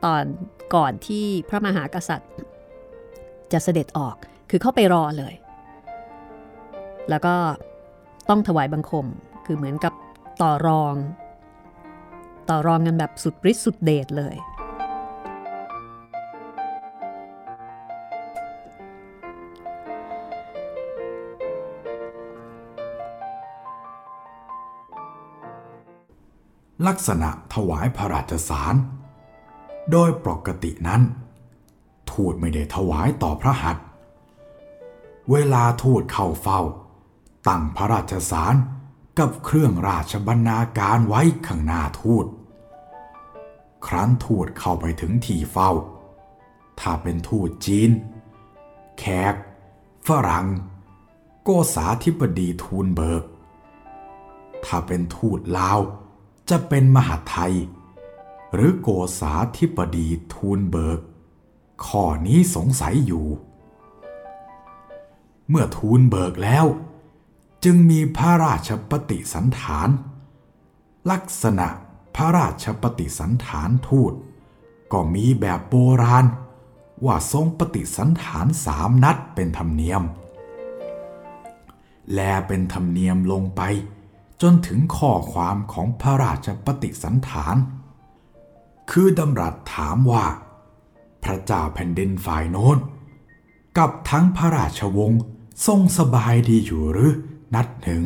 ตอนก่อนที่พระมหากษัตริย์ จะเสด็จออกคือเข้าไปรอเลย แล้วก็ต้องถวายบังคมคือเหมือนกับต่อรอง ต่อรองกันแบบสุดฤทธิ์สุดเดชเลย ลักษณะถวายพระราชสาร โดยปกตินั้น ทูตไม่ได้ถวายต่อพระหัตถ์เวลาทูตเข้าเฝ้า ตั้งพระราชสารกับเครื่องราชบรรณาการไว้ข้างหน้าทูต ครั้นทูตเข้าไปถึงที่เฝ้า ถ้าเป็นทูตจีน แขก ฝรั่งโกษาธิบดีทูลเบิก ถ้าเป็นทูตลาว จะเป็นมหาไทย หรือโกษาธิบดีทูลเบิก ข้อนี้สงสัยอยู่ เมื่อทูลเบิกแล้ว จึงมีพระราชปฏิสันฐาน ลักษณะพระราชปฏิสันฐานทูต ก็มีแบบโบราณ ว่าทรงปฏิสันฐานสามนัดเป็นธรรมเนียม แลเป็นธรรมเนียมลงไป จนถึงข้อความของพระราชปฏิสันฐาน คือดำรัสถามว่า พระเจ้าแผ่นดินฝ่ายโน้น กับทั้งพระราชวงศ์ทรงสบายดีอยู่หรือนัดหนึ่ง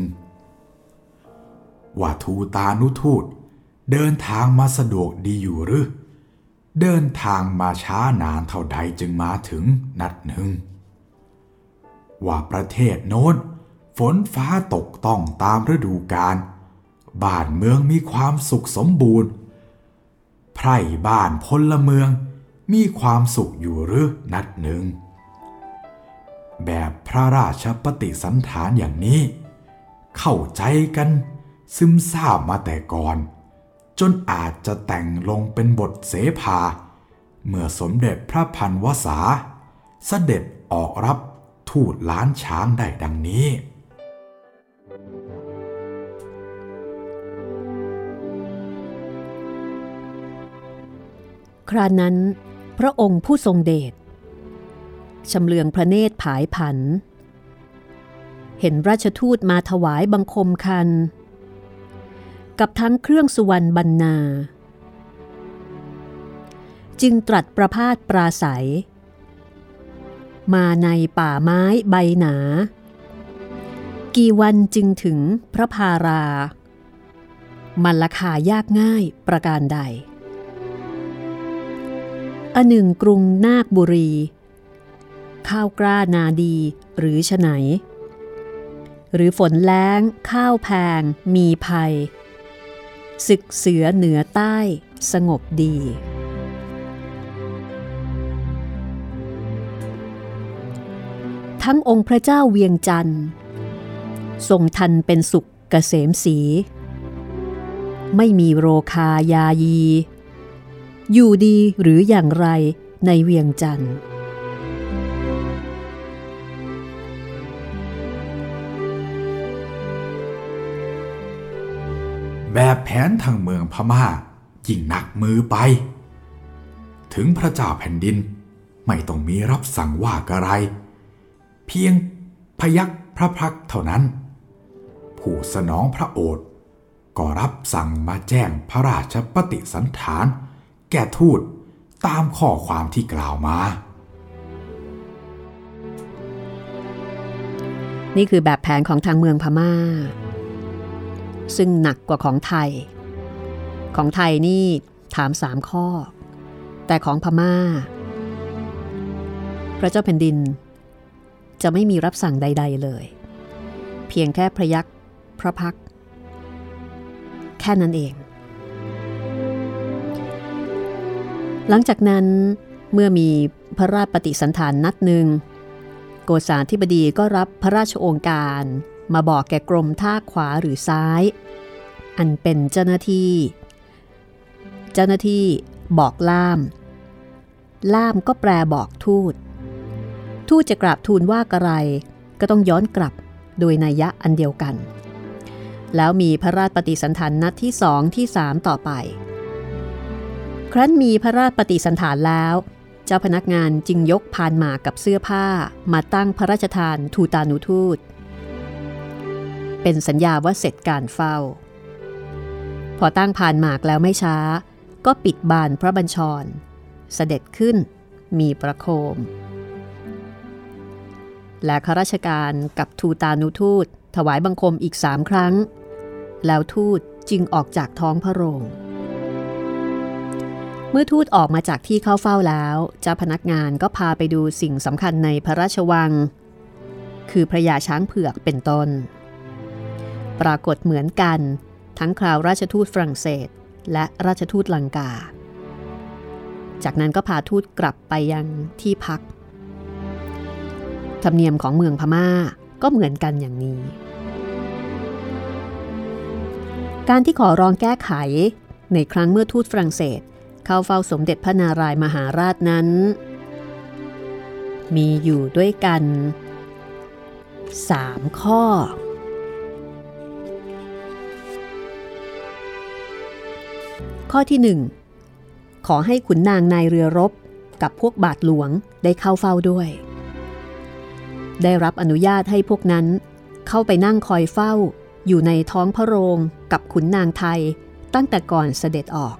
ว่าทูตานุทูตเดินทางมาสะดวกดีอยู่หรือ เดินทางมาช้านานเท่าใดจึงมาถึงนัดหนึ่ง ว่าประเทศโน้น ฝนฟ้าตกต้องตามฤดูกาลบ้านเมืองมีความสุขสมบูรณ์ ไพร่บ้านพลเมืองมีความสุขอยู่หรือนัดหนึ่ง แบบพระราชปฏิสันฐานอย่างนี้ เข้าใจกันซึมซาบมาแต่ก่อน จนอาจจะแต่งลงเป็นบทเสภา เมื่อสมเด็จพระพันวษา เสด็จออกรับทูตล้านช้างได้ดังนี้ ครานั้น พระองค์ผู้ทรงเดชชำเลืองพระเนตรผายผัน เห็นราชทูตมาถวายบังคมคัน กับทั้งเครื่องสุวรรณบรรณา จึงตรัสประพาสปราศัย มาในป่าไม้ใบหนา กี่วันจึงถึงพระพารา มันราคายากง่ายประการใด อันหนึ่งกรุงนาคบุรี ข้าวกล้านาดีหรือฉไหน หรือฝนแล้ง ข้าวแพง มีภัย ศึกเสือเหนือใต้สงบดี ทั้งองค์พระเจ้าเวียงจันทร์ทรงทันเป็นสุขเกษมสี ไม่มีโรคายายี อยู่ดีหรืออย่างไรในเวียงจันทร์แบบแผนทางเมืองพม่ายิ่งหนักมือไป ถึงพระเจ้าแผ่นดินไม่ต้องมีรับสั่งว่ากะไร เพียงพยักพระพักเท่านั้น ผู้สนองพระโอษฐ์ก็รับสั่งมาแจ้งพระราชปฏิสันฐาน แก่ทูตตามข้อความที่กล่าวมา นี่คือแบบแผนของทางเมืองพม่า ซึ่งหนักกว่าของไทย ของไทยนี่ถามสามข้อ แต่ของพม่า พระเจ้าแผ่นดิน จะไม่มีรับสั่งใด ๆเลย เพียงแค่พระยักษ์พระพัก แค่นั้นเอง หลังจากนั้นเมื่อมีพระราชปฏิสันฐานนัดหนึ่ง โกษาธิบดีก็รับพระราชโองการมาบอกแก่กรมท่าขวาหรือซ้าย อันเป็นเจ้าหน้าที่ เจ้าหน้าที่บอกล่าม ล่ามก็แปลบอกทูต ทูตจะกราบทูลว่ากระไร ก็ต้องย้อนกลับโดยนัยยะอันเดียวกัน แล้วมีพระราชปฏิสันฐานนัดที่สองที่สามต่อไป ครั้นมีพระราชปฏิสันฐานแล้ว เจ้าพนักงานจึงยกพานหมากกับเสื้อผ้ามาตั้งพระราชทานทูตานุทูต เป็นสัญญาว่าเสร็จการเฝ้า พอตั้งพานหมากแล้วไม่ช้า ก็ปิดบานพระบัญชร เสด็จขึ้นมีประโคม และข้าราชการกับทูตานุทูตถวายบังคมอีกสามครั้ง แล้วทูตจึงออกจากท้องพระโรง เมื่อทูตออกมาจากที่เข้าเฝ้าแล้วเจ้าพนักงานก็พาไปดูสิ่งสำคัญในพระราชวัง คือพระยาช้างเผือกเป็นต้น ปรากฏเหมือนกัน ทั้งคราวราชทูตฝรั่งเศส และราชทูตลังกา จากนั้นก็พาทูตกลับไปยังที่พัก ธรรมเนียมของเมืองพม่าก็เหมือนกันอย่างนี้ การที่ขอร้องแก้ไขในครั้งเมื่อทูตฝรั่งเศส เข้าเฝ้าสมเด็จพระนารายมหาราชนั้น มีอยู่ด้วยกัน3ข้อ ข้อที่1ขอให้ขุนนางนายเรือรบกับพวกบาทหลวงได้เข้าเฝ้าด้วย ได้รับอนุญาตให้พวกนั้นเข้าไปนั่งคอยเฝ้าอยู่ในท้องพระโรงกับขุนนางไทยตั้งแต่ก่อนเสด็จออก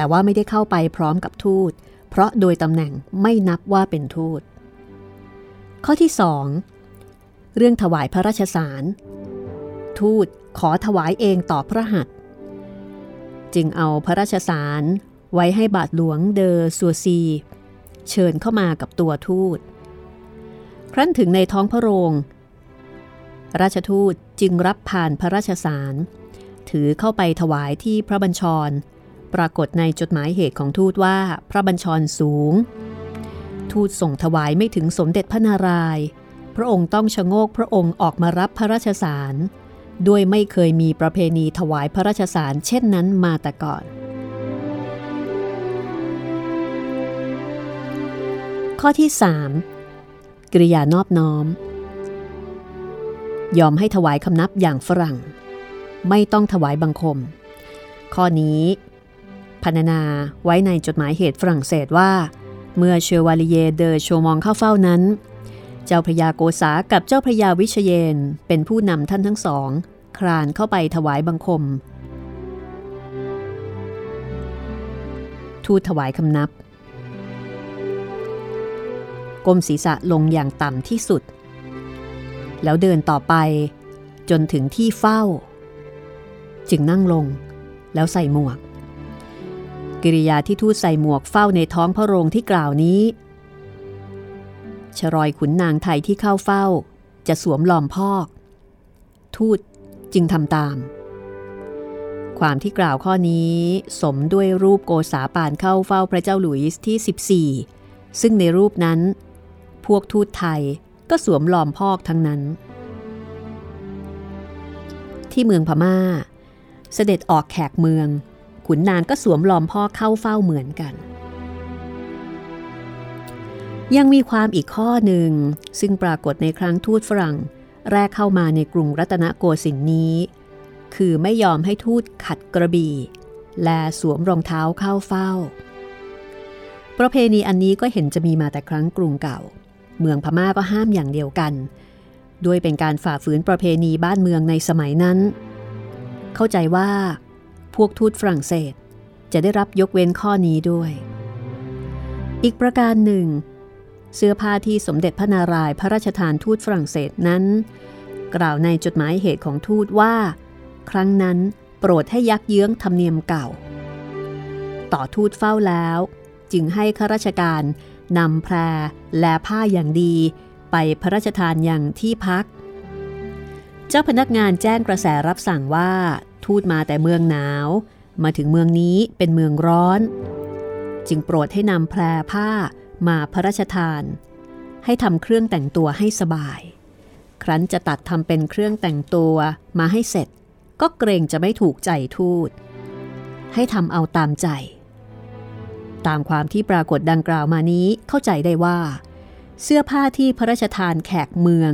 แต่ว่าไม่ได้เข้าไปพร้อมกับทูต เพราะโดยตำแหน่งไม่นับว่าเป็นทูต ข้อที่สองเรื่องถวายพระราชสาร ทูตขอถวายเองต่อพระหัตจึงเอาพระราชสารไว้ให้บาทหลวงเดอซัวซี เชิญเข้ามากับตัวทูต ครั้นถึงในท้องพระโรง ราชทูตจึงรับผ่านพระราชสาร ถือเข้าไปถวายที่พระบัญชร ปรากฏในจดหมายเหตุของทูตว่าพระบัญชรสูง ทูตส่งถวายไม่ถึงสมเด็จพระนารายณ์พระองค์ต้องชะโงกพระองค์ออกมารับพระราชสาร ด้วยไม่เคยมีประเพณีถวายพระราชสารเช่นนั้นมาแต่ก่อน ข้อที่ 3. กริยานอบน้อม ยอมให้ถวายคำนับอย่างฝรั่ง ไม่ต้องถวายบังคม ข้อนี้ พรรณนาไว้ในจดหมายเหตุฝรั่งเศสว่า เมื่อเชวาลิเยเดอโชมองเข้าเฝ้านั้น เจ้าพระยาโกษากับเจ้าพระยาวิเชยนเป็นผู้นำท่านทั้งสองครานเข้าไปถวายบังคม ทูตถวายคำนับก้มศีรษะลงอย่างต่ำที่สุด แล้วเดินต่อไปจนถึงที่เฝ้า จึงนั่งลงแล้วใส่หมวก กิริยาที่ทูตใส่หมวกเฝ้าในท้องพระโรงที่กล่าวนี้ ชรอยขุนนางไทยที่เข้าเฝ้า จะสวมหลอมพอก ทูตจึงทำตาม ความที่กล่าวข้อนี้สมด้วยรูปโกษาปานเข้าเฝ้าพระเจ้าหลุยส์ที่ 14 ซึ่งในรูปนั้น พวกทูตไทยก็สวมหลอมพอกทั้งนั้น ที่เมืองพมา่า เสด็จออกแขกเมือง ขุนนางก็สวมหลอมพ่อเข้าเฝ้าเหมือนกัน ยังมีความอีกข้อหนึ่ง ซึ่งปรากฏในครั้งทูตฝรั่ง แรกเข้ามาในกรุงรัตนโกสินทร์นี้ คือไม่ยอมให้ทูตขัดกระบี่ และสวมรองเท้าเข้าเฝ้า ประเพณีอันนี้ก็เห็นจะมีมาแต่ครั้งกรุงเก่า เมืองพม่าก็ห้ามอย่างเดียวกันด้วยเป็นการฝ่าฝืนประเพณีบ้านเมืองในสมัยนั้น เข้าใจว่า วกทูตฝรั่งเศส จะได้รับยกเว้นข้อนี้ด้วย อีกประการหนึ่ง เสื้อผ้าที่สมเด็จพระนารายณ์พระราชทานทูตฝรั่งเศสนั้น กล่าวในจดหมายเหตุของทูตว่า ครั้งนั้นโปรดให้ยักเยื้องธรรมเนียมเก่า ต่อทูตเฝ้าแล้ว จึงให้ข้าราชการนำแพรและผ้าอย่างดี ไปพระราชทานอย่างที่พัก เจ้าพนักงานแจ้งกระแสรับสั่งว่า ทูตมาแต่เมืองหนาว มาถึงเมืองนี้เป็นเมืองร้อน จึงโปรดให้นำแพรผ้ามาพระราชทาน ให้ทำเครื่องแต่งตัวให้สบาย ครั้นจะตัดทำเป็นเครื่องแต่งตัวมาให้เสร็จ ก็เกรงจะไม่ถูกใจทูต ให้ทำเอาตามใจ ตามความที่ปรากฏดังกล่าวมานี้เข้าใจได้ว่า เสื้อผ้าที่พระราชทานแขกเมือง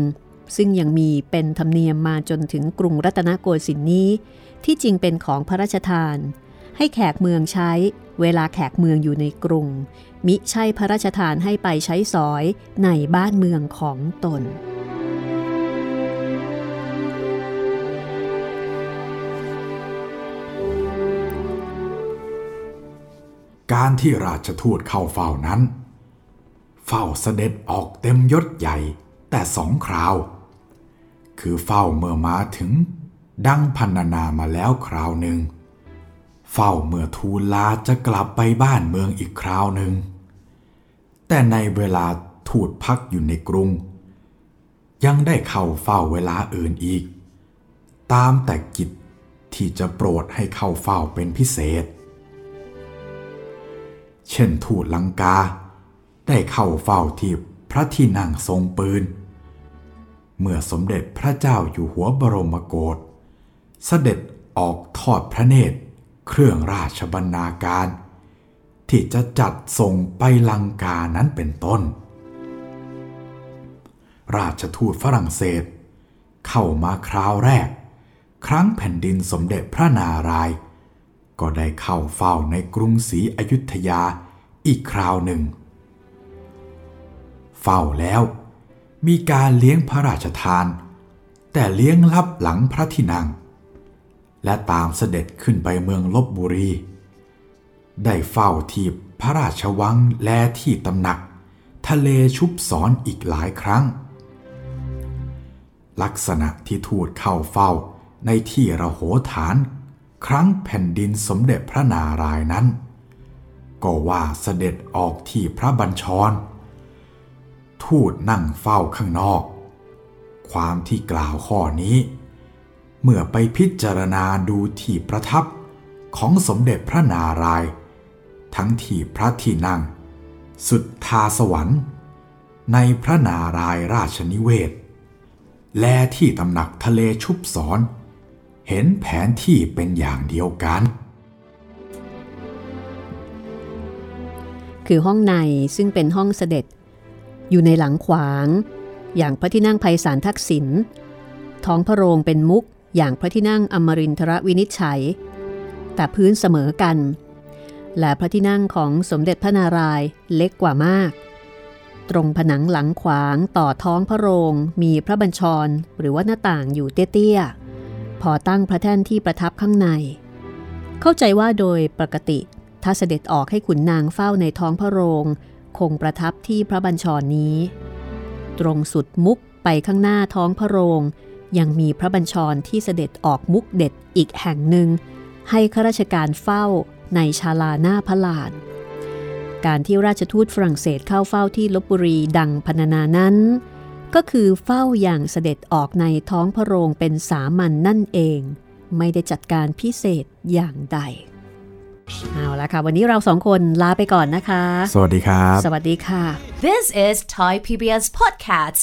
ซึ่งยังมีเป็นธรรมเนียมมาจนถึงกรุงรัตนโกสินทร์นี้ ที่จริงเป็นของพระราชทาน ให้แขกเมืองใช้เวลาแขกเมืองอยู่ในกรุง มิใช่พระราชทานให้ไปใช้สอยในบ้านเมืองของตน การที่ราชทูตเข้าเฝ้านั้น เฝ้าเสด็จออกเต็มยศใหญ่แต่สองคราว คือเฝ้าเมื่อมาถึง ดังพันนามาแล้วคราวหนึ่ง เฝ้าเมื่อทูลลาจะกลับไปบ้านเมืองอีกคราวหนึ่ง แต่ในเวลาทูตพักอยู่ในกรุง ยังได้เข้าเฝ้าเวลาอื่นอีก ตามแต่กิจที่จะโปรดให้เข้าเฝ้าเป็นพิเศษ เช่นทูตลังกา ได้เข้าเฝ้าที่พระที่นั่งทรงปืน เมื่อสมเด็จพระเจ้าอยู่หัวบรมโกศ เสด็จออกทอดพระเนตร เครื่องราชบรรณาการ ที่จะจัดส่งไปลังกานั้นเป็นต้น ราชทูตฝรั่งเศส เข้ามาคราวแรก ครั้งแผ่นดินสมเด็จพระนาราย ก็ได้เข้าเฝ้าในกรุงศรีอยุธยาอีกคราวหนึ่ง เฝ้าแล้วมีการเลี้ยงพระราชทาน แต่เลี้ยงลับหลังพระที่นั่ง และตามเสด็จขึ้นไปเมืองลบบุรี ได้เฝ้าที่พระราชวังและที่ตำหนัก ทะเลชุบสอนอีกหลายครั้ง ลักษณะที่ทูตเข้าเฝ้าในที่ระโหฐาน ครั้งแผ่นดินสมเด็จพระนารายนั้น ก็ว่าเสด็จออกที่พระบัญชร ทูตนั่งเฝ้าข้างนอก ความที่กล่าวข้อนี้ เมื่อไปพิจารณาดูที่ประทับของสมเด็จพระนารายณ์ทั้งที่พระที่นั่ง สุดทาสวรรค์ ในพระนารายณ์ราชนิเวศ และที่ตำหนักทะเลชุบสอน เห็นแผนที่เป็นอย่างเดียวกัน คือห้องในซึ่งเป็นห้องเสด็จ อยู่ในหลังขวาง อย่างพระที่นั่งไพศาลทักษิณท้องพระโรงเป็นมุก อย่างพระที่นั่งอมรินทรวินิจฉัย แต่พื้นเสมอกัน และพระที่นั่งของสมเด็จพระนารายณ์เล็กกว่ามาก ตรงผนังหลังขวางต่อท้องพระโรงมีพระบัญชรหรือว่าหน้าต่างอยู่เตี้ยๆ พอตั้งพระแท่นที่ประทับข้างใน เข้าใจว่าโดยปกติถ้าเสด็จออกให้ขุนนางเฝ้าในท้องพระโรง คงประทับที่พระบัญชรนี้ ตรงสุดมุกไปข้างหน้าท้องพระโรง ยังมีพระบัญชรที่เสด็จออกมุกเด็ดอีกแห่งหนึ่ง ให้ข้าราชการเฝ้าในชาลาหน้าพระลาน การที่ราชทูตฝรั่งเศสเข้าเฝ้าที่ลบบุรีดังพรรณนานั้น ก็คือเฝ้าอย่างเสด็จออกในท้องพระโรงเป็นสามัญนนั่นเอง ไม่ได้จัดการพิเศษอย่างใดเอาละค่ะ วันนี้เราสองคนลาไปก่อนนะคะ สวัสดีครับ สวัสดีค่ะ This is Thai PBS Podcasts.